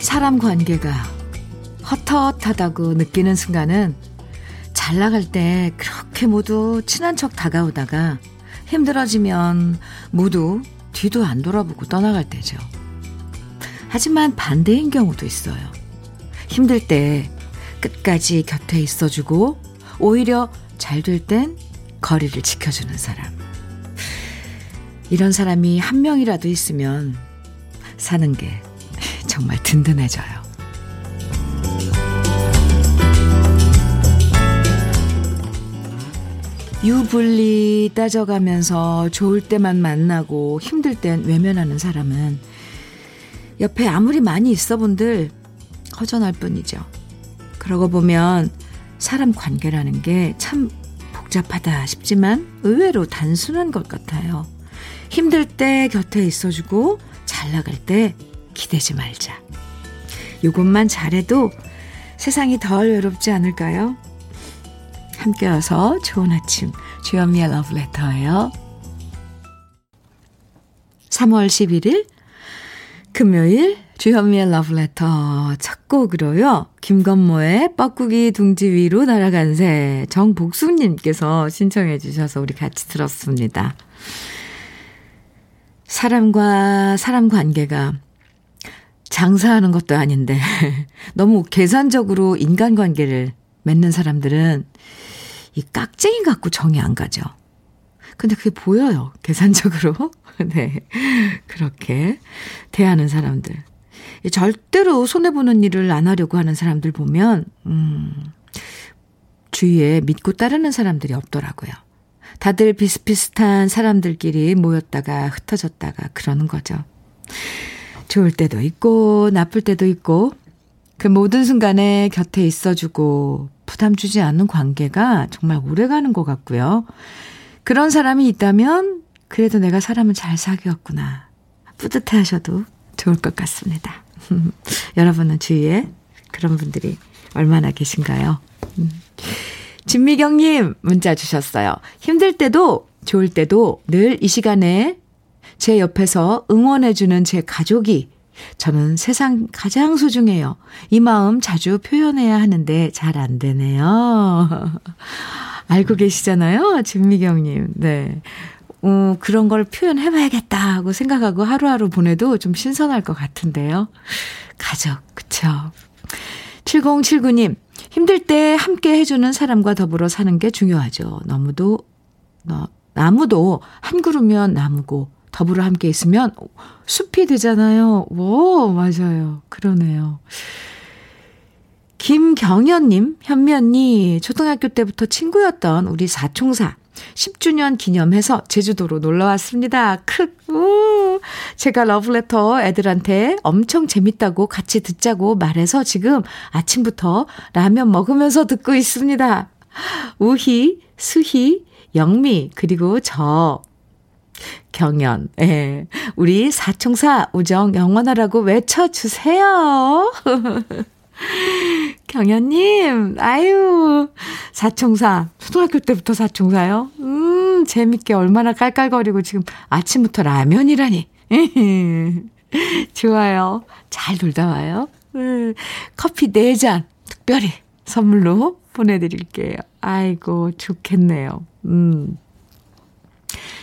사람 관계가 헛헛하다고 느끼는 순간은 잘 나갈 때 그렇게 모두 친한 척 다가오다가 힘들어지면 모두 뒤도 안 돌아보고 떠나갈 때죠. 하지만 반대인 경우도 있어요. 힘들 때 끝까지 곁에 있어주고 오히려 잘 될 땐 거리를 지켜주는 사람. 이런 사람이 한 명이라도 있으면 사는 게 정말 든든해져요. 유불리 따져가면서 좋을 때만 만나고 힘들 땐 외면하는 사람은 옆에 아무리 많이 있어 본들 허전할 뿐이죠. 그러고 보면 사람 관계라는 게 참 복잡하다 싶지만 의외로 단순한 것 같아요. 힘들 때 곁에 있어주고 잘 나갈 때 기대지 말자. 이것만 잘해도 세상이 덜 외롭지 않을까요? 함께 와서 좋은 아침 주현미의 러브레터예요. 3월 11일 금요일 주현미의 러브레터 첫 곡으로요. 김건모의 뻐꾸기 둥지 위로 날아간 새 정복숙님께서 신청해 주셔서 우리 같이 들었습니다. 사람과 사람 관계가 장사하는 것도 아닌데 너무 계산적으로 인간관계를 맺는 사람들은 이 깍쟁이 갖고 정이 안 가죠. 근데 그게 보여요. 계산적으로. 네. 그렇게 대하는 사람들. 절대로 손해보는 일을 안 하려고 하는 사람들 보면, 음, 주위에 믿고 따르는 사람들이 없더라고요. 다들 비슷비슷한 사람들끼리 모였다가 흩어졌다가 그러는 거죠. 좋을 때도 있고, 나쁠 때도 있고, 그 모든 순간에 곁에 있어주고, 부담 주지 않는 관계가 정말 오래 가는 것 같고요. 그런 사람이 있다면, 그래도 내가 사람을 잘 사귀었구나. 뿌듯해 하셔도 좋을 것 같습니다. 여러분은 주위에 그런 분들이 얼마나 계신가요? 음. 진미경님 문자 주셨어요. 힘들 때도 좋을 때도 늘 이 시간에 제 옆에서 응원해주는 제 가족이 저는 세상 가장 소중해요. 이 마음 자주 표현해야 하는데 잘 안 되네요. 알고 계시잖아요. 진미경님. 네. 어, 그런 걸 표현해봐야겠다 하고 생각하고 하루하루 보내도 좀 신선할 것 같은데요. 가족, 그쵸. 7079님, 힘들 때 함께 해주는 사람과 더불어 사는 게 중요하죠. 너무도, 너, 나무도 한 그루면 나무고, 더불어 함께 있으면 숲이 되잖아요. 오, 맞아요. 그러네요. 김경현님, 현미 언니, 초등학교 때부터 친구였던 우리 사총사. 10주년 기념해서 제주도로 놀러 왔습니다. 크, 우. 제가 러브레터 애들한테 엄청 재밌다고 같이 듣자고 말해서 지금 아침부터 라면 먹으면서 듣고 있습니다. 우희, 수희, 영미, 그리고 저, 경연. 예. 우리 사총사 우정 영원하라고 외쳐주세요. 경연님, 아유, 사총사, 초등학교 때부터 사총사요? 음, 재밌게 얼마나 깔깔거리고 지금 아침부터 라면이라니. 좋아요. 잘 놀다 와요. 음, 커피 4잔 특별히 선물로 보내드릴게요. 아이고, 좋겠네요. 음.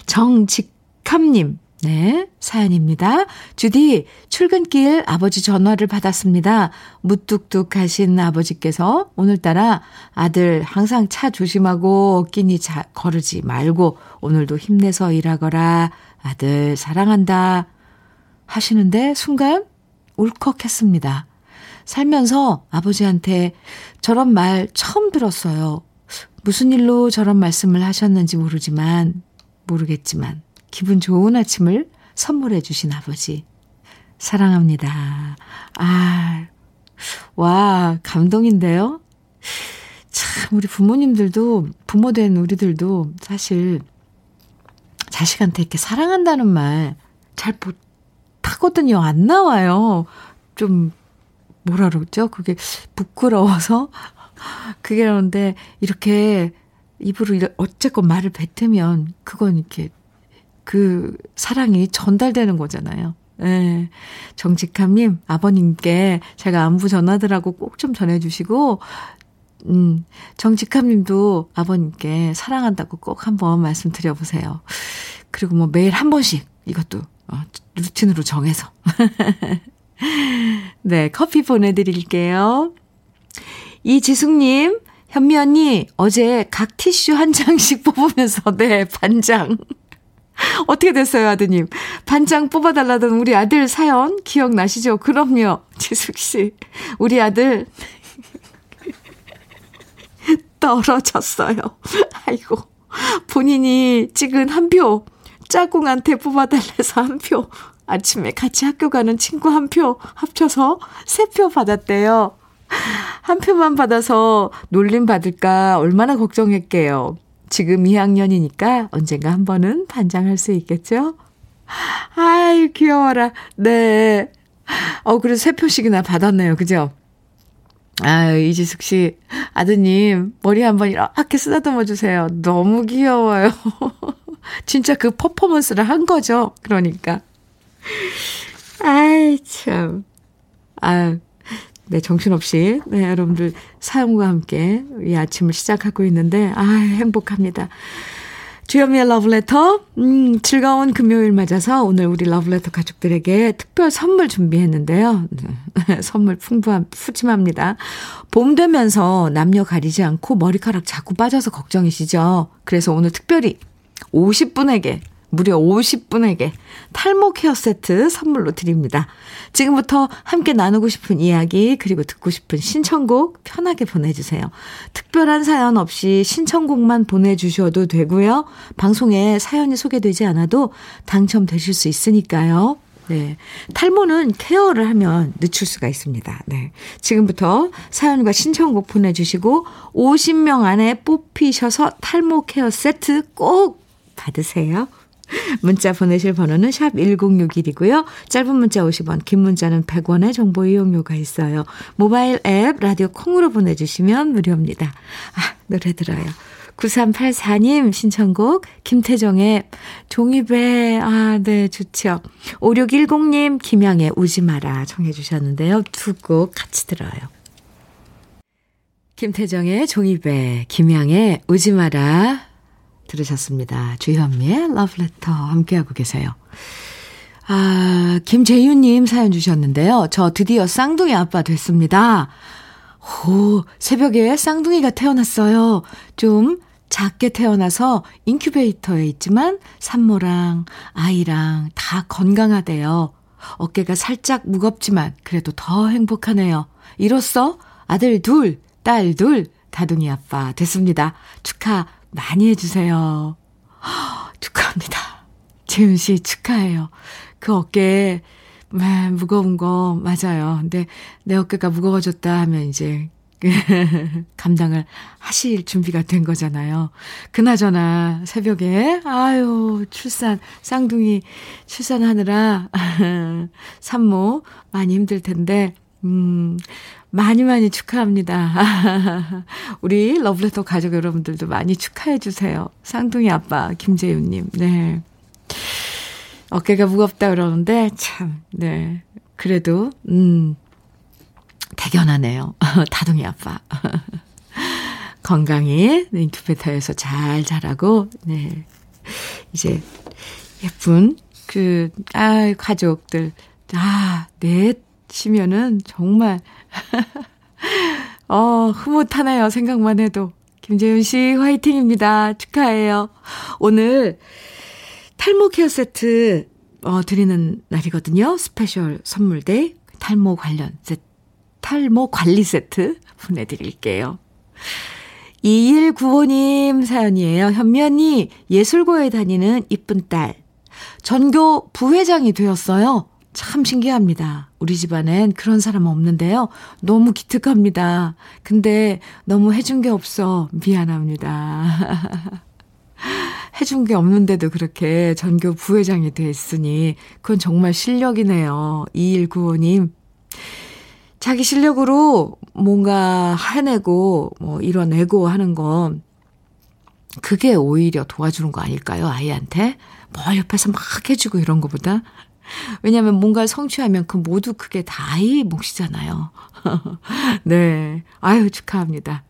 정직함님, 네, 사연입니다. 주디, 출근길 아버지 전화를 받았습니다. 무뚝뚝 하신 아버지께서 오늘따라 아들 항상 차 조심하고 끼니 자, 거르지 말고 오늘도 힘내서 일하거라. 아들 사랑한다. 하시는데 순간 울컥했습니다. 살면서 아버지한테 저런 말 처음 들었어요. 무슨 일로 저런 말씀을 하셨는지 모르지만 모르겠지만 기분 좋은 아침을 선물해 주신 아버지. 사랑합니다. 아, 와, 감동인데요? 참, 우리 부모님들도, 부모 된 우리들도 사실 자식한테 이렇게 사랑한다는 말 잘 못하거든요. 안 나와요. 좀, 뭐라 그러죠? 그게 부끄러워서. 그게 그런데 이렇게 입으로 어쨌건 말을 뱉으면 그건 이렇게 그 사랑이 전달되는 거잖아요. 예. 정직함님, 아버님께 제가 안부 전하더라고 꼭 좀 전해주시고, 음, 정직함님도 아버님께 사랑한다고 꼭 한번 말씀드려보세요. 그리고 뭐 매일 한 번씩 이것도 어, 루틴으로 정해서. 네, 커피 보내드릴게요. 이지숙님, 현미 언니, 어제 각 티슈 한 장씩 뽑으면서, 네, 반장. 어떻게 됐어요, 아드님? 반장 뽑아달라던 우리 아들 사연 기억나시죠? 그럼요, 지숙씨. 우리 아들 떨어졌어요. 아이고. 본인이 찍은 한 표, 짝꿍한테 뽑아달래서 한 표, 아침에 같이 학교 가는 친구 한 표 합쳐서 세 표 받았대요. 한 표만 받아서 놀림 받을까 얼마나 걱정했게요. 지금 2학년이니까 언젠가 한 번은 반장할 수 있겠죠? 아유, 귀여워라. 네. 어, 그래서 세 표씩이나 받았네요. 그죠? 아유, 이지숙 씨, 아드님, 머리 한번 이렇게 쓰다듬어 주세요. 너무 귀여워요. 진짜 그 퍼포먼스를 한 거죠. 그러니까. 아이, 참. 아유, 네, 정신없이, 네, 여러분들 사연과 함께 이 아침을 시작하고 있는데, 아 행복합니다. 주현미의 러브레터, 음, 즐거운 금요일 맞아서 오늘 우리 러브레터 가족들에게 특별 선물 준비했는데요. 선물 풍부한, 푸짐합니다. 봄 되면서 남녀 가리지 않고 머리카락 자꾸 빠져서 걱정이시죠? 그래서 오늘 특별히 50분에게 무려 50분에게 탈모 케어 세트 선물로 드립니다. 지금부터 함께 나누고 싶은 이야기, 그리고 듣고 싶은 신청곡 편하게 보내주세요. 특별한 사연 없이 신청곡만 보내주셔도 되고요. 방송에 사연이 소개되지 않아도 당첨되실 수 있으니까요. 네. 탈모는 케어를 하면 늦출 수가 있습니다. 네. 지금부터 사연과 신청곡 보내주시고 50명 안에 뽑히셔서 탈모 케어 세트 꼭 받으세요. 문자 보내실 번호는 샵 1061이고요. 짧은 문자 50원, 긴 문자는 100원의 정보 이용료가 있어요. 모바일 앱 라디오 콩으로 보내주시면 무료입니다. 아, 노래 들어요. 9384님 신청곡 김태정의 종이배 아 네 좋죠. 5610님 김양의 우지 마라 청해 주셨는데요. 두 곡 같이 들어요. 김태정의 종이배 김양의 우지 마라 들으셨습니다. 주현미의 러브레터 함께하고 계세요. 아, 김재윤님 사연 주셨는데요. 저 드디어 쌍둥이 아빠 됐습니다. 오, 새벽에 쌍둥이가 태어났어요. 좀 작게 태어나서 인큐베이터에 있지만 산모랑 아이랑 다 건강하대요. 어깨가 살짝 무겁지만 그래도 더 행복하네요. 이로써 아들 둘, 딸 둘, 다둥이 아빠 됐습니다. 축하 많이 해주세요. 축하합니다. 재윤 씨 축하해요. 그 어깨, 네, 무거운 거 맞아요. 근데 내 어깨가 무거워졌다 하면 이제 감당을 하실 준비가 된 거잖아요. 그나저나 새벽에 아유 출산 쌍둥이 출산하느라 산모 많이 힘들 텐데 음 많이 많이 축하합니다. 우리 러브레터 가족 여러분들도 많이 축하해 주세요. 쌍둥이 아빠 김재윤님. 네. 어깨가 무겁다 그러는데 참, 네. 그래도 음 대견하네요. 다둥이 아빠. 건강히 인큐베터에서 잘 자라고 네. 이제 예쁜 그 아, 가족들 아, 넷 이면은 정말 어, 흐뭇하네요. 생각만 해도. 김재윤 씨, 화이팅입니다. 축하해요. 오늘 탈모 케어 세트, 어, 드리는 날이거든요. 스페셜 선물대 탈모 관련 세트, 탈모 관리 세트 보내드릴게요. 2195님 사연이에요. 언니, 예술고에 다니는 이쁜 딸. 전교 부회장이 되었어요. 참 신기합니다. 우리 집안엔 그런 사람 없는데요. 너무 기특합니다. 근데 너무 해준 게 없어. 미안합니다. 해준 게 없는데도 그렇게 전교 부회장이 됐으니 그건 정말 실력이네요. 2195님. 자기 실력으로 뭔가 해내고 뭐 이뤄내고 하는 건 그게 오히려 도와주는 거 아닐까요? 아이한테? 뭐 옆에서 막 해주고 이런 거보다. 왜냐하면 뭔가를 성취하면 그 모두 그게 다 아이 몫이잖아요. 네. 아유, 축하합니다.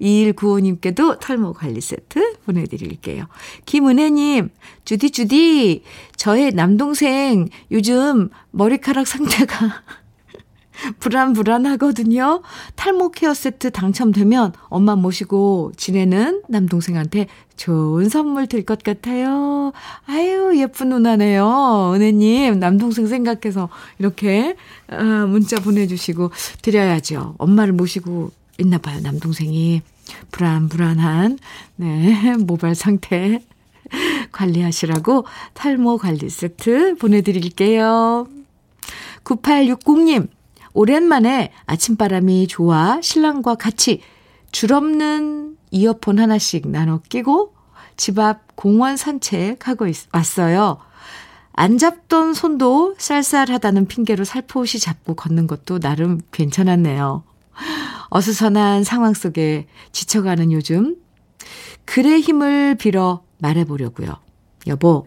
2195님께도 탈모 관리 세트 보내드릴게요. 김은혜님, 주디, 주디, 저의 남동생 요즘 머리카락 상태가 불안불안하거든요. 탈모 케어 세트 당첨되면 엄마 모시고 지내는 남동생한테 좋은 선물 될 것 같아요. 아유, 예쁜 누나네요. 은혜님, 남동생 생각해서 이렇게 어, 문자 보내주시고 드려야죠. 엄마를 모시고 있나 봐요, 남동생이. 불안불안한, 네, 모발 상태 관리하시라고 탈모 관리 세트 보내드릴게요. 9860님, 오랜만에 아침바람이 좋아 신랑과 같이 줄 없는 이어폰 하나씩 나눠 끼고 집 앞 공원 산책하고 있, 왔어요. 안 잡던 손도 쌀쌀하다는 핑계로 살포시 잡고 걷는 것도 나름 괜찮았네요. 어수선한 상황 속에 지쳐가는 요즘, 글의 힘을 빌어 말해보려고요. 여보,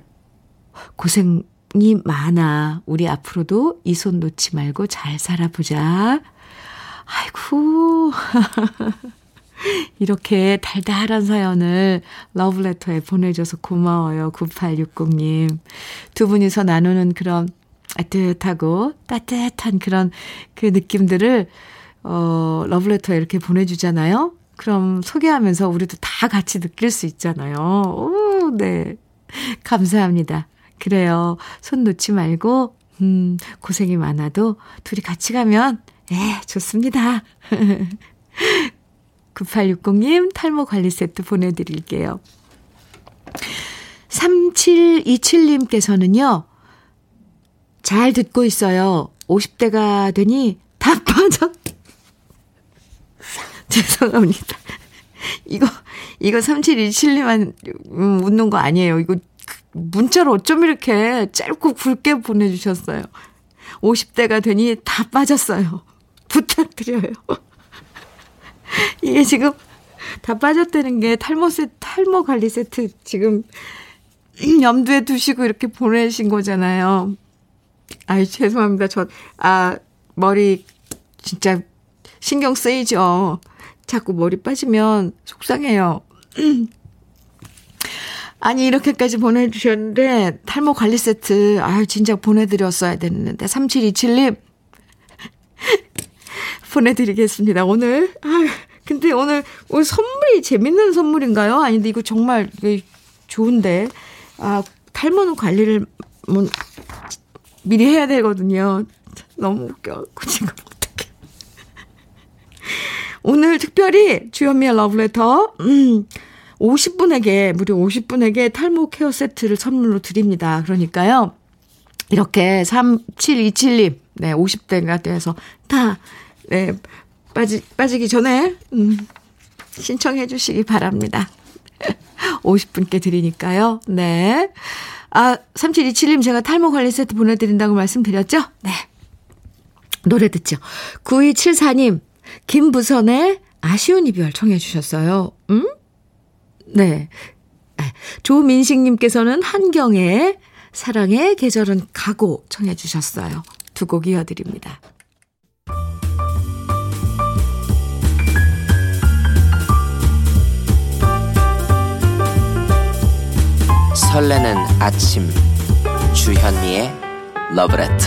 고생 이 많아. 우리 앞으로도 이 손 놓지 말고 잘 살아보자. 아이고. 이렇게 달달한 사연을 러브레터에 보내줘서 고마워요. 9860님. 두 분이서 나누는 그런 따뜻하고 따뜻한 그런 그 느낌들을, 어, 러브레터에 이렇게 보내주잖아요. 그럼 소개하면서 우리도 다 같이 느낄 수 있잖아요. 오, 네. 감사합니다. 그래요. 손 놓지 말고, 음, 고생이 많아도 둘이 같이 가면, 예, 좋습니다. 9860님 탈모 관리 세트 보내드릴게요. 3727님께서는요, 잘 듣고 있어요. 50대가 되니 다 빠져. 죄송합니다. 이거, 이거 3727님만 음, 웃는 거 아니에요. 이거 문자로 어쩜 이렇게 짧고 굵게 보내주셨어요. 50대가 되니 다 빠졌어요. 부탁드려요. 이게 지금 다 빠졌다는 게 탈모 세트, 탈모 관리 세트 지금 염두에 두시고 이렇게 보내신 거잖아요. 아이, 죄송합니다. 저, 아, 머리 진짜 신경 쓰이죠. 자꾸 머리 빠지면 속상해요. 아니, 이렇게까지 보내주셨는데, 탈모 관리 세트, 아유, 진짜 보내드렸어야 됐는데, 3727님, 보내드리겠습니다. 오늘, 아유, 근데 오늘, 오늘 선물이 재밌는 선물인가요? 아닌데, 이거 정말 좋은데, 아, 탈모는 관리를, 뭐, 미리 해야 되거든요. 너무 웃겨갖고, 지금 어떡해. 오늘 특별히 주현미의 러브레터, 음, 50분에게, 무려 50분에게 탈모 케어 세트를 선물로 드립니다. 그러니까요. 이렇게 3727님, 네, 50대가 돼서 다, 네, 빠지, 빠지기 전에, 음, 신청해 주시기 바랍니다. 50분께 드리니까요. 네. 아, 3727님 제가 탈모 관리 세트 보내드린다고 말씀드렸죠? 네. 노래 듣죠. 9274님, 김부선의 아쉬운 이별 청해 주셨어요. 음? 네. 조민식님께서는 한경의 사랑의 계절은 가고 청해 주셨어요. 두 곡 이어드립니다. 설레는 아침 주현미의 러브레터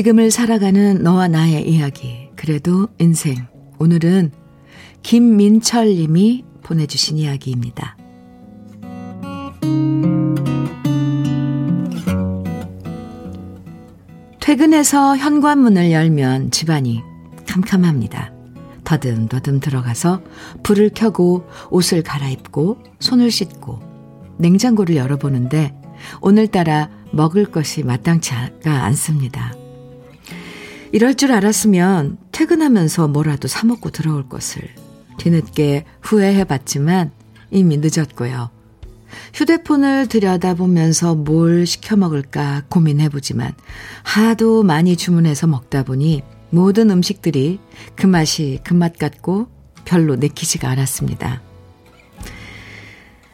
지금을 살아가는 너와 나의 이야기. 그래도 인생. 오늘은 김민철 님이 보내주신 이야기입니다. 퇴근해서 현관문을 열면 집안이 캄캄합니다. 더듬더듬 들어가서 불을 켜고 옷을 갈아입고 손을 씻고 냉장고를 열어보는데 오늘따라 먹을 것이 마땅치가 않습니다. 이럴 줄 알았으면 퇴근하면서 뭐라도 사먹고 들어올 것을 뒤늦게 후회해봤지만 이미 늦었고요. 휴대폰을 들여다보면서 뭘 시켜 먹을까 고민해보지만 하도 많이 주문해서 먹다 보니 모든 음식들이 그 맛이 그 맛 같고 별로 내키지가 않았습니다.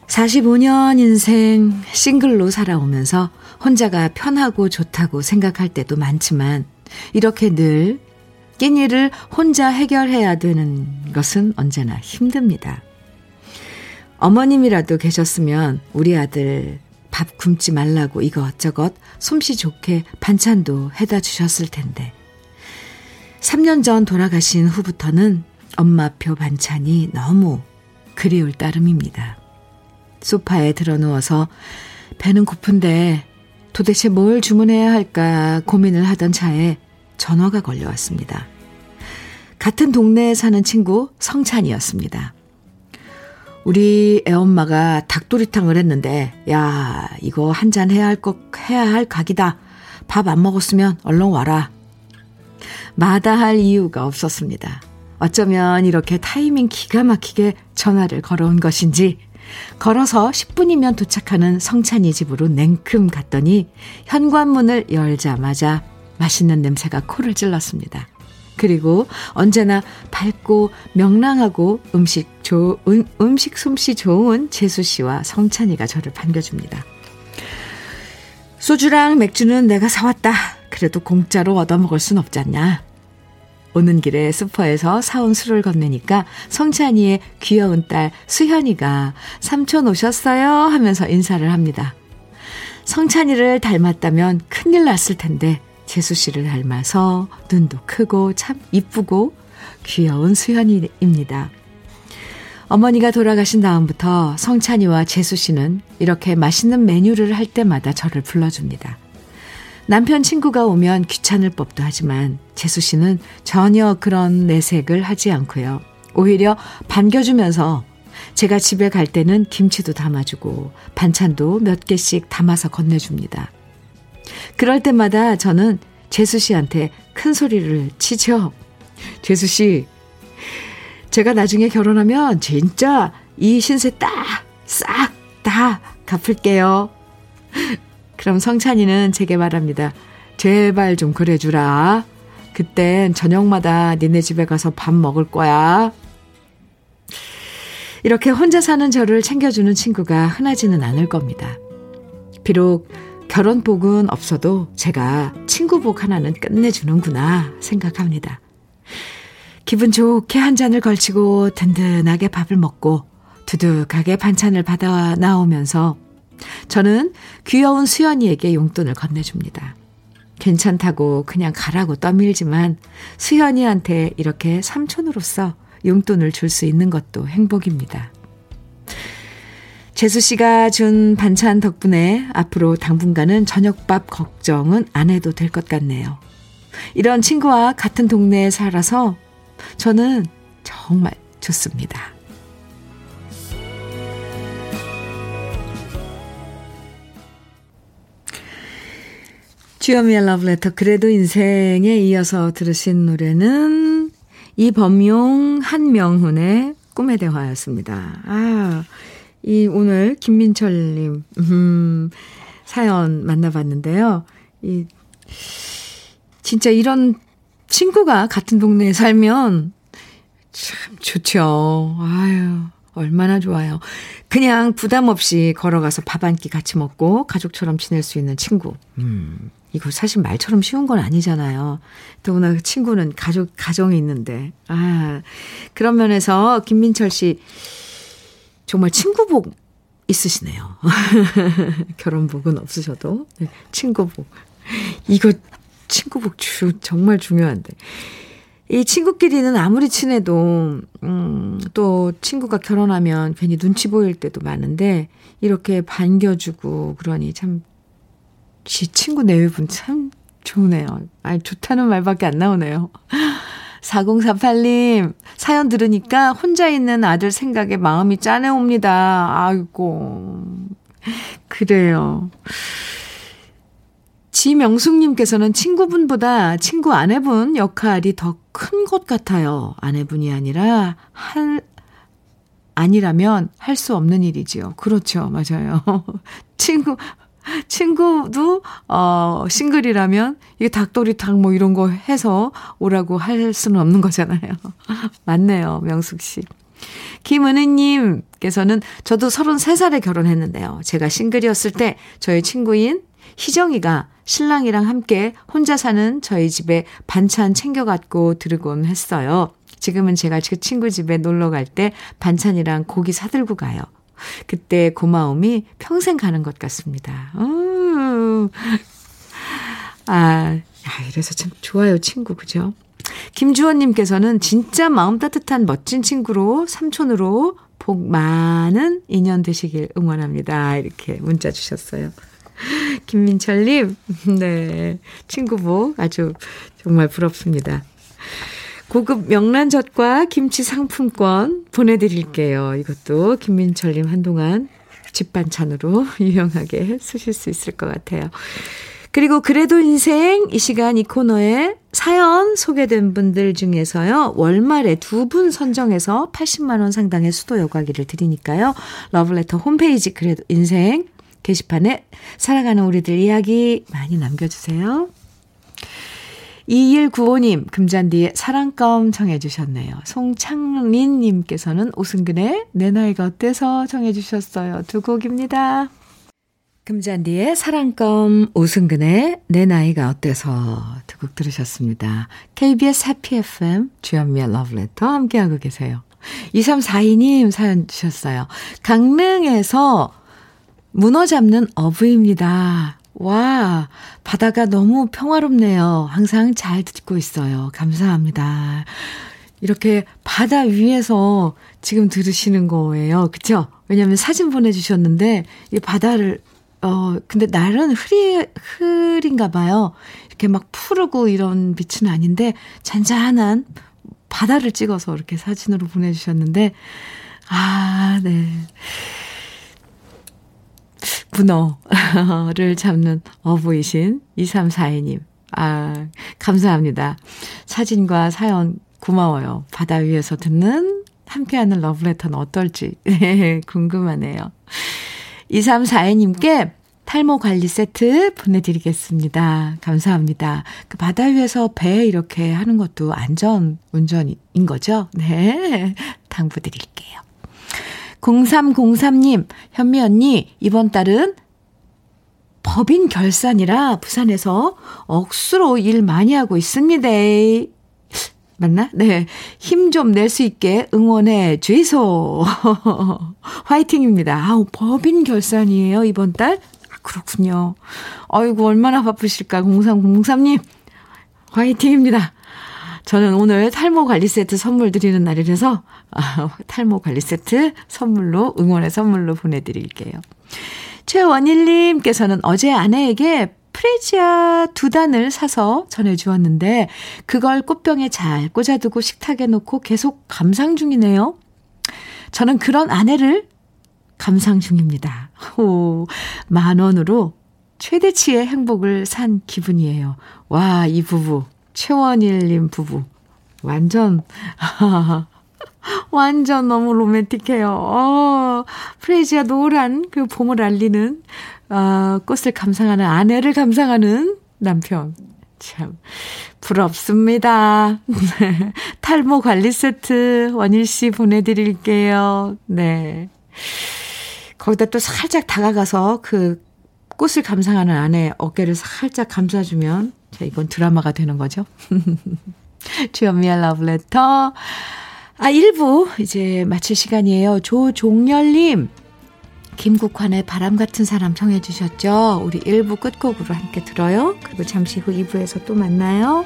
45년 인생 싱글로 살아오면서 혼자가 편하고 좋다고 생각할 때도 많지만 이렇게 늘 끼니를 혼자 해결해야 되는 것은 언제나 힘듭니다. 어머님이라도 계셨으면 우리 아들 밥 굶지 말라고 이것저것 솜씨 좋게 반찬도 해다 주셨을 텐데. 3년 전 돌아가신 후부터는 엄마표 반찬이 너무 그리울 따름입니다. 소파에 들어 누워서 배는 고픈데 도대체 뭘 주문해야 할까 고민을 하던 차에 전화가 걸려왔습니다. 같은 동네에 사는 친구 성찬이었습니다. 우리 애엄마가 닭도리탕을 했는데, 야, 이거 한 잔 해야 할 것, 해야 할 각이다. 밥 안 먹었으면 얼른 와라. 마다할 이유가 없었습니다. 어쩌면 이렇게 타이밍 기가 막히게 전화를 걸어온 것인지, 걸어서 10분이면 도착하는 성찬이 집으로 냉큼 갔더니 현관문을 열자마자 맛있는 냄새가 코를 찔렀습니다. 그리고 언제나 밝고 명랑하고 음식 조, 음, 음식 솜씨 좋은 재수 씨와 성찬이가 저를 반겨줍니다. 소주랑 맥주는 내가 사왔다. 그래도 공짜로 얻어먹을 순 없지 않냐. 오는 길에 슈퍼에서 사온 술을 건네니까 성찬이의 귀여운 딸 수현이가 삼촌 오셨어요 하면서 인사를 합니다. 성찬이를 닮았다면 큰일 났을 텐데 재수 씨를 닮아서 눈도 크고 참 이쁘고 귀여운 수현이입니다. 어머니가 돌아가신 다음부터 성찬이와 재수 씨는 이렇게 맛있는 메뉴를 할 때마다 저를 불러줍니다. 남편 친구가 오면 귀찮을 법도 하지만 재수 씨는 전혀 그런 내색을 하지 않고요. 오히려 반겨주면서 제가 집에 갈 때는 김치도 담아주고 반찬도 몇 개씩 담아서 건네줍니다. 그럴 때마다 저는 재수 씨한테 큰 소리를 치죠. 재수 씨, 제가 나중에 결혼하면 진짜 이 신세 딱, 싹 다 갚을게요. 그럼 성찬이는 제게 말합니다. 제발 좀 그래주라. 그땐 저녁마다 니네 집에 가서 밥 먹을 거야. 이렇게 혼자 사는 저를 챙겨주는 친구가 흔하지는 않을 겁니다. 비록 결혼복은 없어도 제가 친구복 하나는 끝내주는구나 생각합니다. 기분 좋게 한 잔을 걸치고 든든하게 밥을 먹고 두둑하게 반찬을 받아 나오면서 저는 귀여운 수연이에게 용돈을 건네줍니다. 괜찮다고 그냥 가라고 떠밀지만 수연이한테 이렇게 삼촌으로서 용돈을 줄 수 있는 것도 행복입니다. 재수 씨가 준 반찬 덕분에 앞으로 당분간은 저녁밥 걱정은 안 해도 될 것 같네요. 이런 친구와 같은 동네에 살아서 저는 정말 좋습니다. 주여미의 러브레터 그래도 인생에 이어서 들으신 노래는 이범용 한명훈의 꿈의 대화였습니다. 아, 이 오늘 김민철님 음, 사연 만나봤는데요. 이 진짜 이런 친구가 같은 동네에 살면 참 좋죠. 아유. 얼마나 좋아요. 그냥 부담 없이 걸어가서 밥 한 끼 같이 먹고 가족처럼 지낼 수 있는 친구. 음, 이거 사실 말처럼 쉬운 건 아니잖아요. 더구나 그 친구는 가족, 가정이 있는데. 아, 그런 면에서 김민철 씨, 정말 친구복 있으시네요. 결혼복은 없으셔도 네, 친구복. 이거 친구복 주, 정말 중요한데. 이 친구끼리는 아무리 친해도, 음, 또 친구가 결혼하면 괜히 눈치 보일 때도 많은데, 이렇게 반겨주고, 그러니 참, 지 친구 내외분 참 좋으네요. 아니, 좋다는 말밖에 안 나오네요. 4048님, 사연 들으니까 혼자 있는 아들 생각에 마음이 짠해옵니다. 아이고. 그래요. 지명숙님께서는 친구분보다 친구 아내분 역할이 더 큰 것 같아요. 아내분이 아니라 할, 아니라면 할 수 없는 일이지요. 그렇죠. 맞아요. 친구, 친구도, 어, 싱글이라면, 이게 닭도리탕 뭐 이런 거 해서 오라고 할 수는 없는 거잖아요. 맞네요. 명숙 씨. 김은혜님께서는 저도 33살에 결혼했는데요. 제가 싱글이었을 때 저희 친구인 희정이가 신랑이랑 함께 혼자 사는 저희 집에 반찬 챙겨갖고 들으곤 했어요. 지금은 제가 그 친구 집에 놀러 갈 때 반찬이랑 고기 사들고 가요. 그때 고마움이 평생 가는 것 같습니다. 음. 아, 이래서 참 좋아요, 친구, 그죠? 김주원님께서는 진짜 마음 따뜻한 멋진 친구로, 삼촌으로 복 많은 인연 되시길 응원합니다. 이렇게 문자 주셨어요. 김민철님, 네. 친구복 아주 정말 부럽습니다. 고급 명란젓과 김치 상품권 보내드릴게요. 이것도 김민철님 한동안 집반찬으로 유용하게 쓰실 수 있을 것 같아요. 그리고 그래도 인생 이 시간 이 코너에 사연 소개된 분들 중에서요. 월말에 두 분 선정해서 80만 원 상당의 수도 여과기를 드리니까요. 러블레터 홈페이지 그래도 인생 게시판에 살아가는 우리들 이야기 많이 남겨주세요. 2195님, 금잔디의 사랑껌 청해주셨네요. 송창린님께서는 오승근의 내 나이가 어때서 청해주셨어요. 두 곡입니다. 금잔디의 사랑껌, 오승근의 내 나이가 어때서 두 곡 들으셨습니다. KBS 해피 FM, 주현미의 러브레터 함께하고 계세요. 2342님 사연 주셨어요. 강릉에서 문어 잡는 어부입니다. 와, 바다가 너무 평화롭네요. 항상 잘 듣고 있어요. 감사합니다. 이렇게 바다 위에서 지금 들으시는 거예요. 그쵸? 왜냐면 사진 보내주셨는데, 이 바다를, 어, 근데 날은 흐리, 흐린가 봐요. 이렇게 막 푸르고 이런 빛은 아닌데, 잔잔한 바다를 찍어서 이렇게 사진으로 보내주셨는데, 아, 네. 문어를 잡는 어부이신 2342님. 아, 감사합니다. 사진과 사연 고마워요. 바다 위에서 듣는 함께하는 러브레터는 어떨지 궁금하네요. 2342님께 탈모 관리 세트 보내드리겠습니다. 감사합니다. 그 바다 위에서 배 이렇게 하는 것도 안전 운전인 거죠? 네. 당부 드릴게요. 0303님, 현미 언니, 이번 달은 법인 결산이라 부산에서 억수로 일 많이 하고 있습니다. 맞나? 네. 힘 좀 낼 수 있게 응원해 주이소. 화이팅입니다. 아우, 법인 결산이에요, 이번 달? 아, 그렇군요. 아이고, 얼마나 바쁘실까, 0303님. 화이팅입니다. 저는 오늘 탈모 관리 세트 선물 드리는 날이라서 아, 탈모 관리 세트 선물로 응원의 선물로 보내드릴게요. 최원일님께서는 어제 아내에게 프레지아 두 단을 사서 전해주었는데 그걸 꽃병에 잘 꽂아두고 식탁에 놓고 계속 감상 중이네요. 저는 그런 아내를 감상 중입니다. 오, 만 원으로 최대치의 행복을 산 기분이에요. 와, 이 부부 최원일님 부부. 완전, 완전 너무 로맨틱해요. 어, 프레이지아 노란 그 봄을 알리는, 어, 꽃을 감상하는 아내를 감상하는 남편. 참, 부럽습니다. 탈모 관리 세트 원일 씨 보내드릴게요. 네. 거기다 또 살짝 다가가서 그 꽃을 감상하는 아내 어깨를 살짝 감싸주면 자, 이건 드라마가 되는 거죠. 주연미의 러브레터. 아, 1부 이제 마칠 시간이에요. 조종열님. 김국환의 바람 같은 사람 청해 주셨죠? 우리 1부 끝곡으로 함께 들어요. 그리고 잠시 후 2부에서 또 만나요.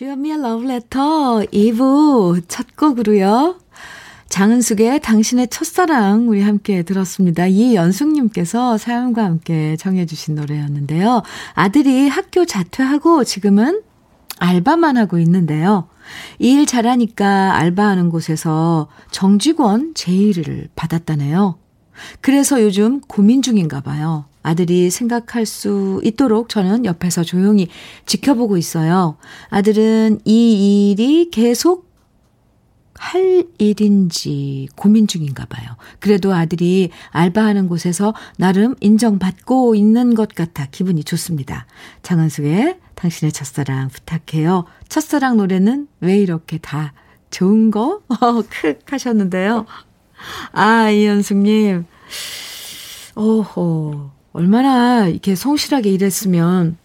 주현미의 Letter 2부 첫 곡으로요. 장은숙의 당신의 첫사랑 우리 함께 들었습니다. 이연숙님께서 사연과 함께 정해주신 노래였는데요. 아들이 학교 자퇴하고 지금은 알바만 하고 있는데요. 이 일 잘하니까 알바하는 곳에서 정직원 제의를 받았다네요. 그래서 요즘 고민 중인가 봐요. 아들이 생각할 수 있도록 저는 옆에서 조용히 지켜보고 있어요. 아들은 이 일이 계속 할 일인지 고민 중인가 봐요. 그래도 아들이 알바하는 곳에서 나름 인정받고 있는 것 같아 기분이 좋습니다. 장은숙의 당신의 첫사랑 부탁해요. 첫사랑 노래는 왜 이렇게 다 좋은 거? 어, 크 하셨는데요. 아, 이현숙님. 오호. 얼마나 이렇게 성실하게 일했으면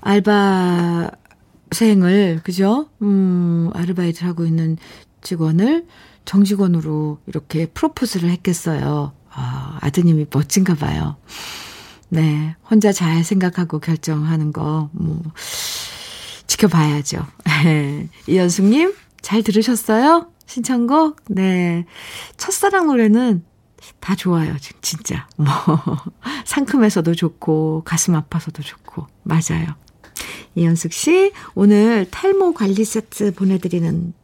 알바생을, 그죠? 음, 아르바이트를 하고 있는 직원을 정직원으로 이렇게 프로포즈를 했겠어요. 아, 아드님이 멋진가 봐요. 네. 혼자 잘 생각하고 결정하는 거, 뭐, 지켜봐야죠. 이현숙님, 잘 들으셨어요? 신청곡? 네. 첫사랑 노래는 다 좋아요, 진짜. 뭐, 상큼해서도 좋고, 가슴 아파서도 좋고, 맞아요. 이현숙 씨, 오늘 탈모 관리 세트 보내드리는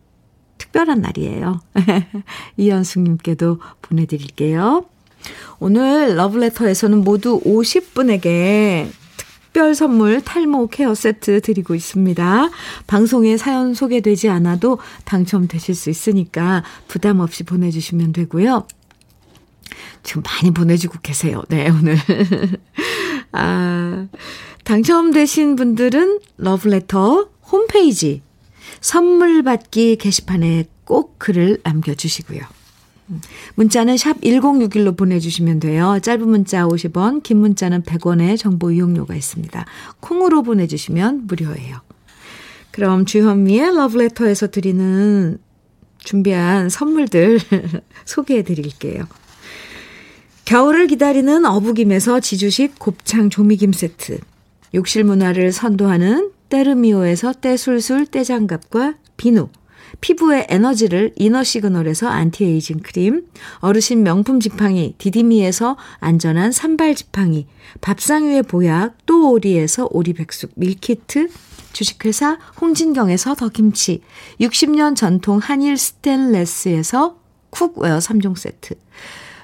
특별한 날이에요. 이현숙님께도 보내드릴게요. 오늘 러브레터에서는 모두 50분에게 특별 선물 탈모 케어 세트 드리고 있습니다. 방송에 사연 소개되지 않아도 당첨되실 수 있으니까 부담 없이 보내주시면 되고요. 지금 많이 보내주고 계세요. 네, 오늘. 아, 당첨되신 분들은 러브레터 홈페이지 선물 받기 게시판에 꼭 글을 남겨주시고요. 문자는 샵 1061로 보내주시면 돼요. 짧은 문자 50원, 긴 문자는 100원의 정보 이용료가 있습니다. 콩으로 보내주시면 무료예요. 그럼 주현미의 러브레터에서 드리는 준비한 선물들 소개해 드릴게요. 겨울을 기다리는 어부김에서 지주식 곱창 조미김 세트. 욕실 문화를 선도하는 때르미오에서 때술술 때장갑과 비누. 피부의 에너지를 이너 시그널에서 안티에이징 크림, 어르신 명품 지팡이 디디미에서 안전한 산발 지팡이, 밥상 위의 보약 또 오리에서 오리백숙 밀키트, 주식회사 홍진경에서 더김치, 60년 전통 한일 스텐레스에서 cookware 3종 세트,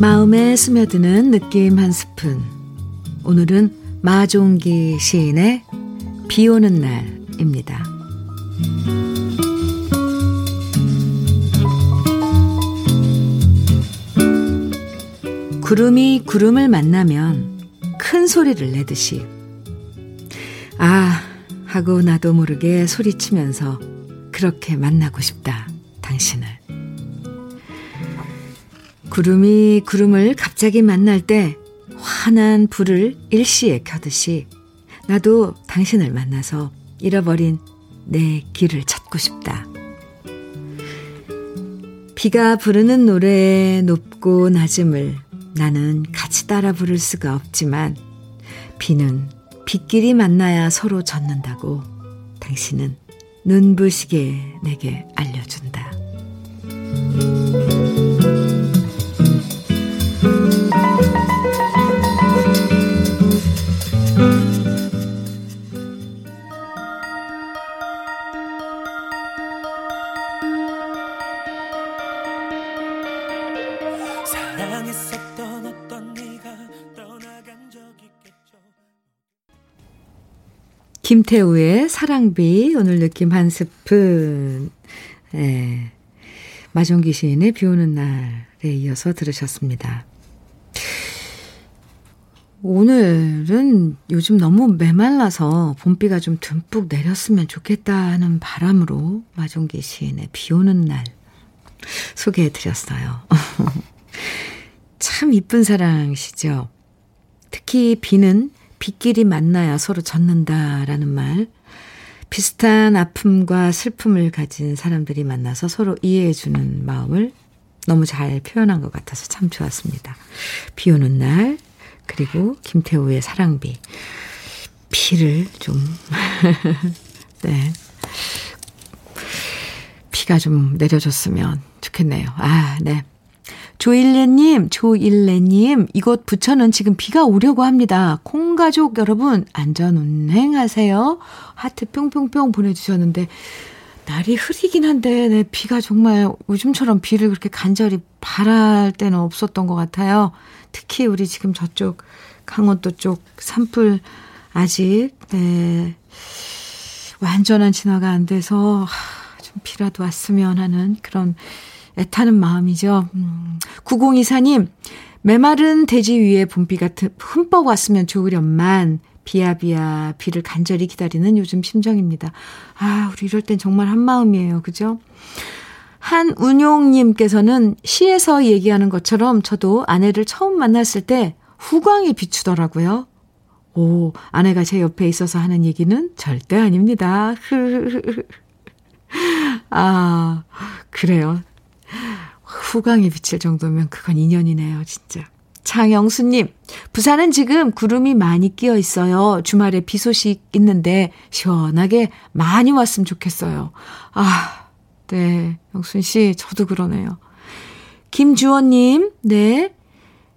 마음에 스며드는 느낌 한 스푼. 오늘은 마종기 시인의 비 오는 날입니다. 구름이 구름을 만나면 큰 소리를 내듯이 아 하고 나도 모르게 소리치면서 그렇게 만나고 싶다 구름이 구름을 갑자기 만날 때 환한 불을 일시에 켜듯이 나도 당신을 만나서 잃어버린 내 길을 찾고 싶다. 비가 부르는 노래의 높고 낮음을 나는 같이 따라 부를 수가 없지만 비는 빗길이 만나야 서로 젖는다고 당신은 눈부시게 내게 알려준다. 김태우의 사랑비 오늘 느낌 한 스푼 예. 마종기 시인의 비 오는 날에 이어서 들으셨습니다. 오늘은 요즘 너무 메말라서 봄비가 좀 듬뿍 내렸으면 좋겠다는 바람으로 마종기 시인의 비 오는 날 소개해 드렸어요. 참 이쁜 사랑이시죠? 특히 비는 비끼리 만나야 서로 젖는다라는 말. 비슷한 아픔과 슬픔을 가진 사람들이 만나서 서로 이해해주는 마음을 너무 잘 표현한 것 같아서 참 좋았습니다. 비 오는 날, 그리고 김태우의 사랑비. 비를 좀, 네. 비가 좀 내려줬으면 좋겠네요. 아, 네. 조일레님, 조일레님, 이곳 부천은 지금 비가 오려고 합니다. 콩가족 여러분, 안전 운행하세요. 하트 뿅뿅뿅 보내주셨는데, 날이 흐리긴 한데, 네, 비가 정말 요즘처럼 비를 그렇게 간절히 바랄 때는 없었던 것 같아요. 특히 우리 지금 저쪽 강원도 쪽 산불 아직, 네, 완전한 진화가 안 돼서, 좀 비라도 왔으면 하는 그런 애타는 마음이죠. 음. 9024님, 메마른 대지 위에 봄비가 흠뻑 왔으면 좋으련만 비야비야 비를 간절히 기다리는 요즘 심정입니다. 아, 우리 이럴 땐 정말 한마음이에요. 그죠? 한운용님께서는 시에서 얘기하는 것처럼 저도 아내를 처음 만났을 때 후광이 비추더라고요. 오, 아내가 제 옆에 있어서 하는 얘기는 절대 아닙니다. 아, 그래요. 후광이 비칠 정도면 그건 인연이네요, 진짜. 장영수님, 부산은 지금 구름이 많이 끼어 있어요. 주말에 비 소식 있는데 시원하게 많이 왔으면 좋겠어요. 아, 네. 영순 씨, 저도 그러네요. 김주원님, 네.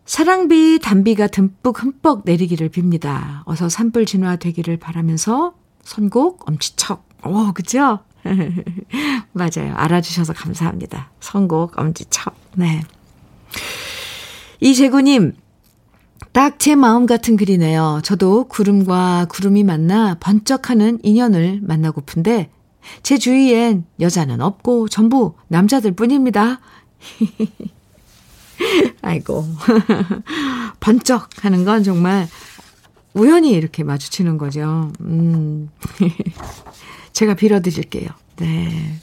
사랑비, 단비가 듬뿍 흠뻑 내리기를 빕니다. 어서 산불 진화되기를 바라면서 선곡 엄지척. 오, 그죠? 맞아요. 알아주셔서 감사합니다. 선곡 엄지척. 네. 이재구님, 딱 제 마음 같은 글이네요. 저도 구름과 구름이 만나 번쩍하는 인연을 만나고픈데, 제 주위엔 여자는 없고 전부 남자들 뿐입니다. 아이고. 번쩍 하는 건 정말 우연히 이렇게 마주치는 거죠. 음. 제가 빌어드릴게요. 네.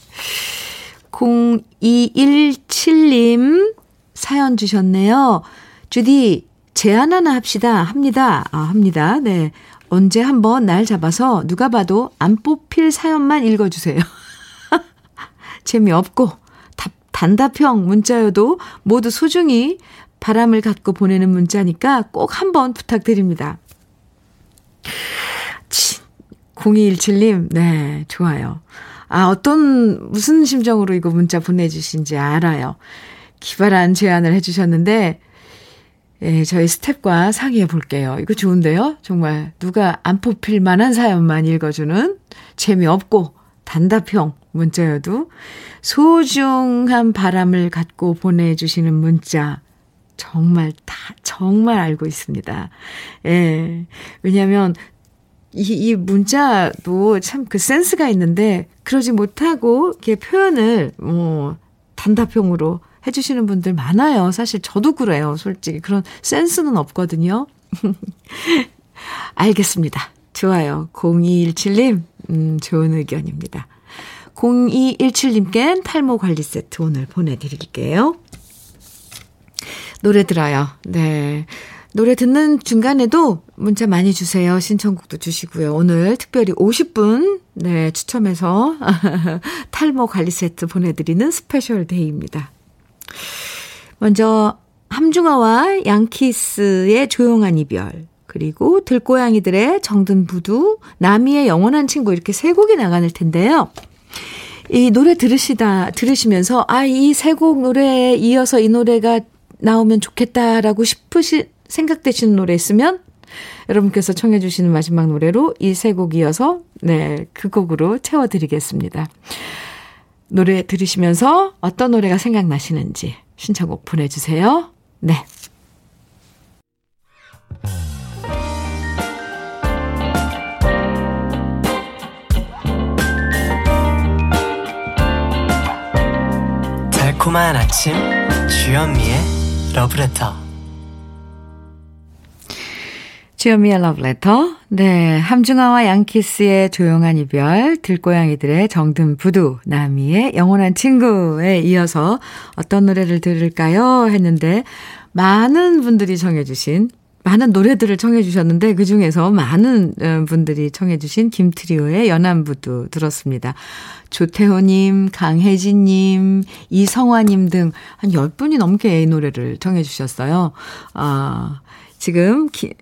0217님 사연 주셨네요. 주디, 제안 하나 합시다. 합니다. 아, 합니다. 네. 언제 한번 날 잡아서 누가 봐도 안 뽑힐 사연만 읽어주세요. 재미없고, 답, 단답형 문자여도 모두 소중히 바람을 갖고 보내는 문자니까 꼭 한번 부탁드립니다. 0217님, 네, 좋아요. 아, 어떤, 무슨 심정으로 이거 문자 보내주신지 알아요. 기발한 제안을 해주셨는데, 예, 저희 스탭과 상의해 볼게요. 이거 좋은데요? 정말 누가 안 뽑힐 만한 사연만 읽어주는 재미없고 단답형 문자여도 소중한 바람을 갖고 보내주시는 문자 정말 다, 정말 알고 있습니다. 예. 왜냐면 이, 이 문자도 참 그 센스가 있는데, 그러지 못하고, 이렇게 표현을, 뭐, 단답형으로 해주시는 분들 많아요. 사실 저도 그래요. 솔직히. 그런 센스는 없거든요. 알겠습니다. 좋아요. 0217님, 음, 좋은 의견입니다. 0217님께 탈모 관리 세트 오늘 보내드릴게요. 노래 들어요. 네. 노래 듣는 중간에도 문자 많이 주세요. 신청곡도 주시고요. 오늘 특별히 50분, 네, 추첨해서 탈모 관리 세트 보내드리는 special day입니다. 먼저, 함중아와 양키스의 조용한 이별, 그리고 들고양이들의 정든 부두, 나미의 영원한 친구 이렇게 세 곡이 나갈 텐데요. 이 노래 들으시다, 들으시면서, 아, 이 세 곡 노래에 이어서 이 노래가 나오면 좋겠다라고 싶으시, 생각되시는 노래 있으면 여러분께서 청해 주시는 마지막 노래로 이 세 곡 이어서 네, 그 곡으로 채워 드리겠습니다. 노래 들으시면서 어떤 노래가 생각나시는지 신청곡 보내 주세요. 네. 달콤한 아침 주현미의 러브레터 주현미의 러브레터 네 함중아와 양키스의 조용한 이별 들고양이들의 정든 부두 나미의 영원한 친구에 이어서 어떤 노래를 들을까요 했는데 많은 분들이 정해 주신 많은 노래들을 청해 주셨는데 그 중에서 많은 어, 분들이 청해 주신 김트리오의 연안부두 들었습니다. 조태호님, 강혜진님, 이성화님 등 한 10분이 넘게 이 노래를 청해 주셨어요. 아, 지금 기,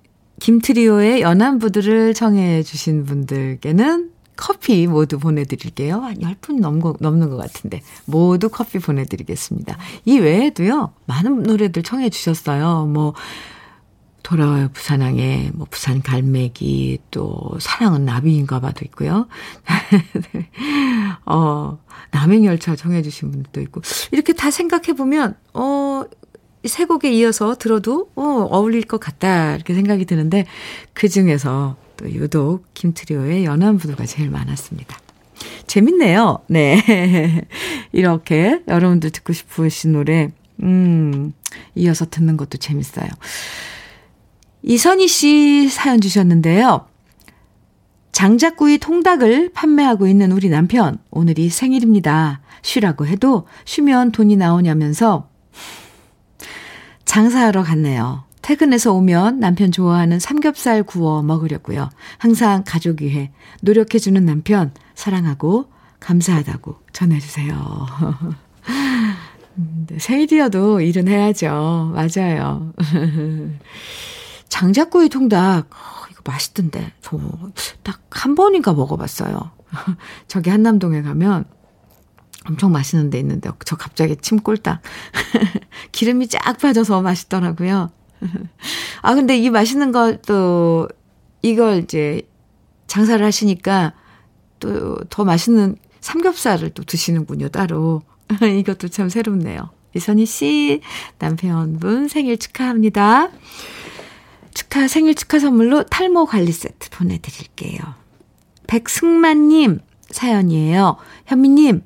김트리오의 연안부두를 청해 주신 분들께는 커피 모두 보내드릴게요. 한 10분 넘고, 넘는 것 같은데. 모두 커피 보내드리겠습니다. 이 외에도요, 많은 노래들 청해 주셨어요. 뭐, 돌아와요 부산항에 뭐 부산 갈매기 또 사랑은 나비인가 봐도 있고요. 어, 남행열차 정해 주신 분들도 있고 이렇게 다 생각해 보면 어, 세 곡에 이어서 들어도 어, 어울릴 것 같다 이렇게 생각이 드는데 그 중에서 또 유독 김트리오의 연안부두가 제일 많았습니다. 재밌네요. 네. 이렇게 여러분들 듣고 싶으신 노래 음, 이어서 듣는 것도 재밌어요. 이선희 씨 사연 주셨는데요. 장작구이 통닭을 판매하고 있는 우리 남편, 오늘이 생일입니다. 쉬라고 해도 쉬면 돈이 나오냐면서 장사하러 갔네요. 퇴근해서 오면 남편 좋아하는 삼겹살 구워 먹으려고요. 항상 가족 위해 노력해주는 남편 사랑하고 감사하다고 전해주세요. 네, 생일이어도 일은 해야죠. 맞아요. 장작구이 통닭, 어, 이거 맛있던데. 저 딱 한 번인가 먹어봤어요. 저기 한남동에 가면 엄청 맛있는 데 있는데, 저 갑자기 침 꼴딱. 기름이 쫙 빠져서 맛있더라고요. 아, 근데 이 맛있는 것도, 이걸 이제 장사를 하시니까 또 더 맛있는 삼겹살을 또 드시는군요, 따로. 이것도 참 새롭네요. 이선희 씨, 남편분 생일 축하합니다. 축하, 생일 축하 선물로 탈모 관리 세트 보내드릴게요. 백승만님 사연이에요. 현미님,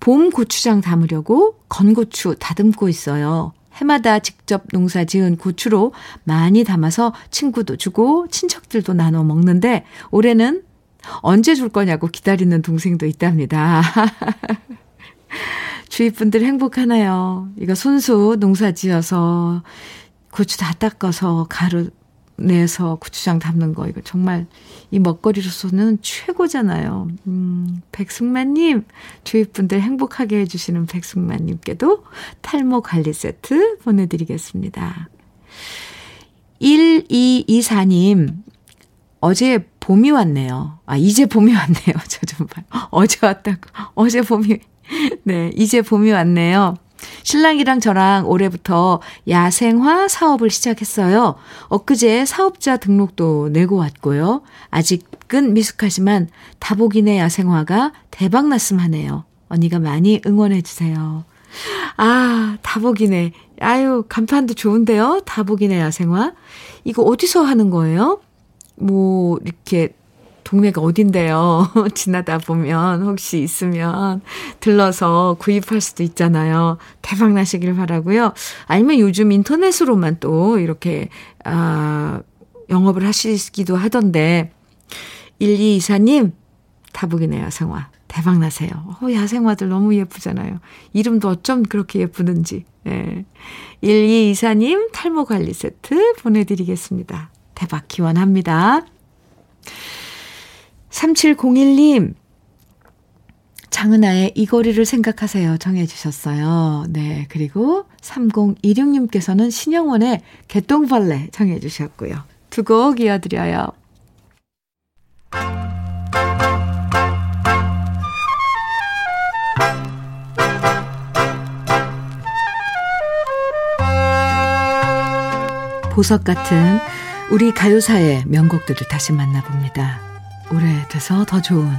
봄 고추장 담으려고 건고추 다듬고 있어요. 해마다 직접 농사 지은 고추로 많이 담아서 친구도 주고 친척들도 나눠 먹는데 올해는 언제 줄 거냐고 기다리는 동생도 있답니다. 주위 분들 행복하나요? 이거 손수 농사 지어서 고추 다 닦아서 가루 내서 고추장 담는 거 이거 정말 이 먹거리로서는 최고잖아요. 음, 백승만님 주위 분들 행복하게 해주시는 백승만님께도 탈모 관리 세트 보내드리겠습니다. 1224님 어제 봄이 왔네요. 아 이제 봄이 왔네요. 저 좀 봐요. 어제 왔다고 어제 봄이 네 이제 봄이 왔네요. 신랑이랑 저랑 올해부터 야생화 사업을 시작했어요. 엊그제 사업자 등록도 내고 왔고요. 아직은 미숙하지만 다복이네 야생화가 대박 났음 하네요. 언니가 많이 응원해 주세요. 아, 다복이네. 아유, 간판도 좋은데요? 다복이네 야생화. 이거 어디서 하는 거예요? 뭐, 이렇게 동네가 어딘데요? 지나다 보면 혹시 있으면 들러서 구입할 수도 있잖아요. 대박 나시길 바라고요. 아니면 요즘 인터넷으로만 또 이렇게 아 영업을 하시기도 하던데 1224님 다복이네 야생화 대박 나세요. 어, 야생화들 너무 예쁘잖아요. 이름도 어쩜 그렇게 예쁘는지. 네. 1224님 탈모 관리 세트 보내드리겠습니다. 대박 기원합니다. 3701님, 장은아의 이 거리를 생각하세요. 정해주셨어요. 네. 그리고 3026님께서는 신영원의 개똥벌레 정해주셨고요. 두 곡 이어드려요. 보석 같은 우리 가요사의 명곡들을 다시 만나봅니다. 오래돼서 더 좋은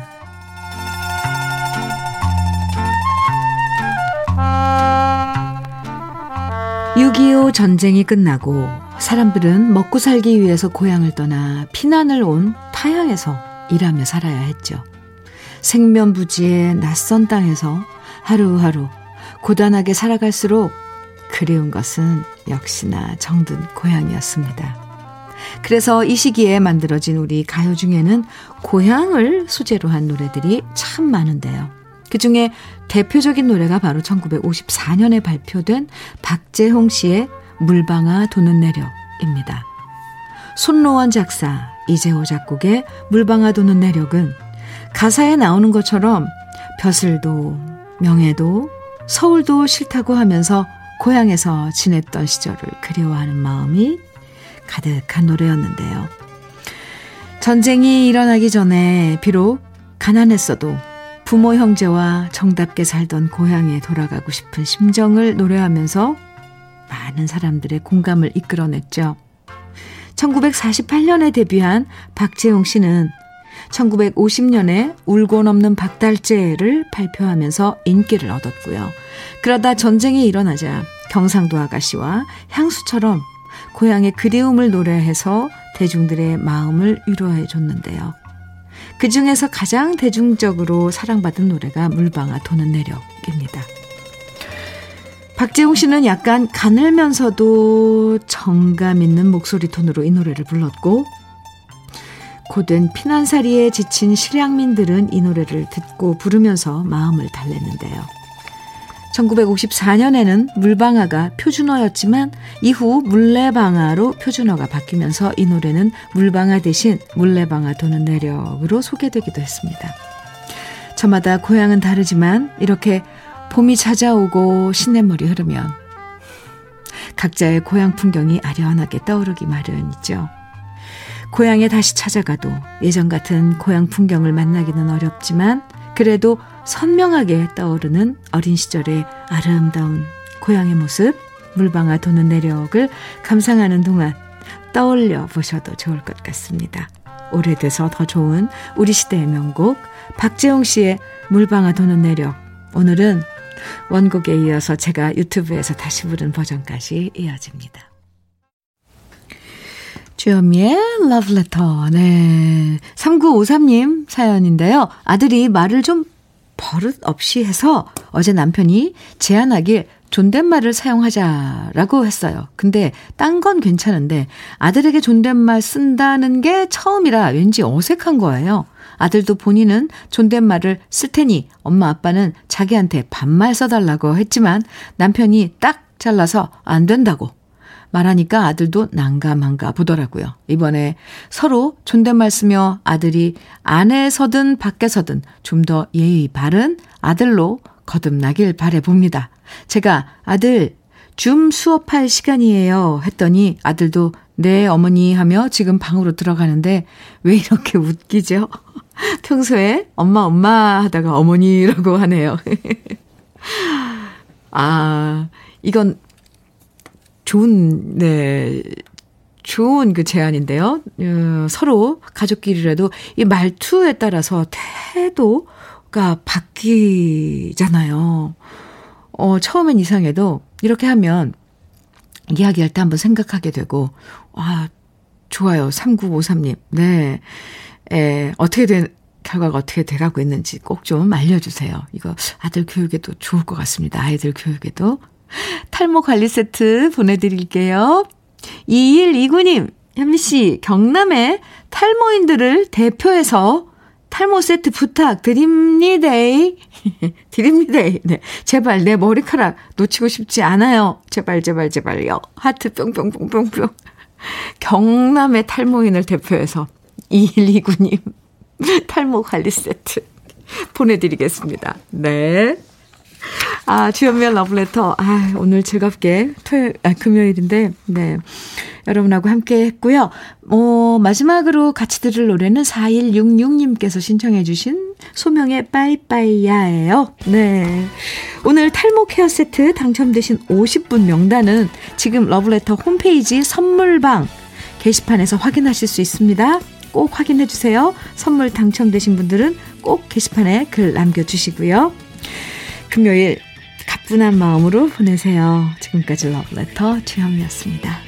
6 6.25 전쟁이 끝나고 사람들은 먹고 살기 위해서 고향을 떠나 피난을 온 타향에서 일하며 살아야 했죠. 생면부지의 낯선 땅에서 하루하루 고단하게 살아갈수록 그리운 것은 역시나 정든 고향이었습니다. 그래서 이 시기에 만들어진 우리 가요 중에는 고향을 소재로 한 노래들이 참 많은데요. 그 중에 대표적인 노래가 바로 1954년에 발표된 박재홍 씨의 물방아 도는 내력입니다. 손로원 작사, 이재호 작곡의 물방아 도는 내력은 가사에 나오는 것처럼 벼슬도, 명예도, 서울도 싫다고 하면서 고향에서 지냈던 시절을 그리워하는 마음이 가득한 노래였는데요. 전쟁이 일어나기 전에 비록 가난했어도 부모 형제와 정답게 살던 고향에 돌아가고 싶은 심정을 노래하면서 많은 사람들의 공감을 이끌어냈죠. 1948년에 데뷔한 박재용 씨는 1950년에 울고 넘는 박달재를 발표하면서 인기를 얻었고요. 그러다 전쟁이 일어나자 경상도 아가씨와 향수처럼 고향의 그리움을 노래해서 대중들의 마음을 위로해 줬는데요. 그 중에서 가장 대중적으로 사랑받은 노래가 물방아 도는 내력입니다. 박재홍 씨는 약간 가늘면서도 정감 있는 목소리 톤으로 이 노래를 불렀고 고된 피난살이에 지친 실향민들은 이 노래를 듣고 부르면서 마음을 달랬는데요. 1954년에는 물방아가 표준어였지만 이후 물레방아로 표준어가 바뀌면서 이 노래는 물방아 대신 물레방아 도는 내력으로 소개되기도 했습니다. 저마다 고향은 다르지만 이렇게 봄이 찾아오고 시냇물이 흐르면 각자의 고향 풍경이 아련하게 떠오르기 마련이죠. 고향에 다시 찾아가도 예전 같은 고향 풍경을 만나기는 어렵지만 그래도 선명하게 떠오르는 어린 시절의 아름다운 고향의 모습, 물방아 도는 내력을 감상하는 동안 떠올려 보셔도 좋을 것 같습니다. 오래돼서 더 좋은 우리 시대의 명곡 박재홍 씨의 물방아 도는 내력 오늘은 원곡에 이어서 제가 유튜브에서 다시 부른 버전까지 이어집니다. 주현미의 러브레터. 네. 3953님 사연인데요. 아들이 말을 좀 버릇 없이 해서 어제 남편이 제안하길 존댓말을 사용하자라고 했어요. 근데 딴 건 괜찮은데 아들에게 존댓말 쓴다는 게 처음이라 왠지 어색한 거예요. 아들도 본인은 존댓말을 쓸 테니 엄마 아빠는 자기한테 반말 써달라고 했지만 남편이 딱 잘라서 안 된다고 말하니까 아들도 난감한가 보더라고요. 이번에 서로 존댓말 쓰며 아들이 안에서든 밖에서든 좀 더 예의 바른 아들로 거듭나길 바래봅니다. 제가 아들 줌 수업할 시간이에요 했더니 아들도 네 어머니 하며 지금 방으로 들어가는데 왜 이렇게 웃기죠? 평소에 엄마 엄마 하다가 어머니라고 하네요. 아, 이건 좋은, 네, 좋은 그 제안인데요. 어, 서로 가족끼리라도 이 말투에 따라서 태도가 바뀌잖아요. 어, 처음엔 이상해도 이렇게 하면 이야기할 때 한번 생각하게 되고, 아, 좋아요. 3953님. 네. 에, 어떻게 된, 결과가 어떻게 돼가고 있는지 꼭 좀 알려주세요. 이거 아들 교육에도 좋을 것 같습니다. 아이들 교육에도. 탈모 관리 세트 보내드릴게요. 2129님, 현미씨, 경남의 탈모인들을 대표해서 탈모 세트 부탁드립니다. 드립니다. 네. 제발 내 머리카락 놓치고 싶지 않아요. 제발, 제발, 제발요. 하트 뿅뿅뿅뿅뿅. 경남의 탈모인을 대표해서 2129님 탈모 관리 세트 보내드리겠습니다. 네. 아, 주연미의 러브레터. 아, 오늘 즐겁게 토요일, 아, 금요일인데, 네. 여러분하고 함께 했고요. 어, 마지막으로 같이 들을 노래는 4166님께서 신청해주신 소명의 빠이빠이야예요. 네. 오늘 탈모 케어 세트 당첨되신 50분 명단은 지금 러브레터 홈페이지 선물방 게시판에서 확인하실 수 있습니다. 꼭 확인해 주세요. 선물 당첨되신 분들은 꼭 게시판에 글 남겨주시고요. 금요일 가뿐한 마음으로 보내세요. 지금까지 러브레터 주현미였습니다.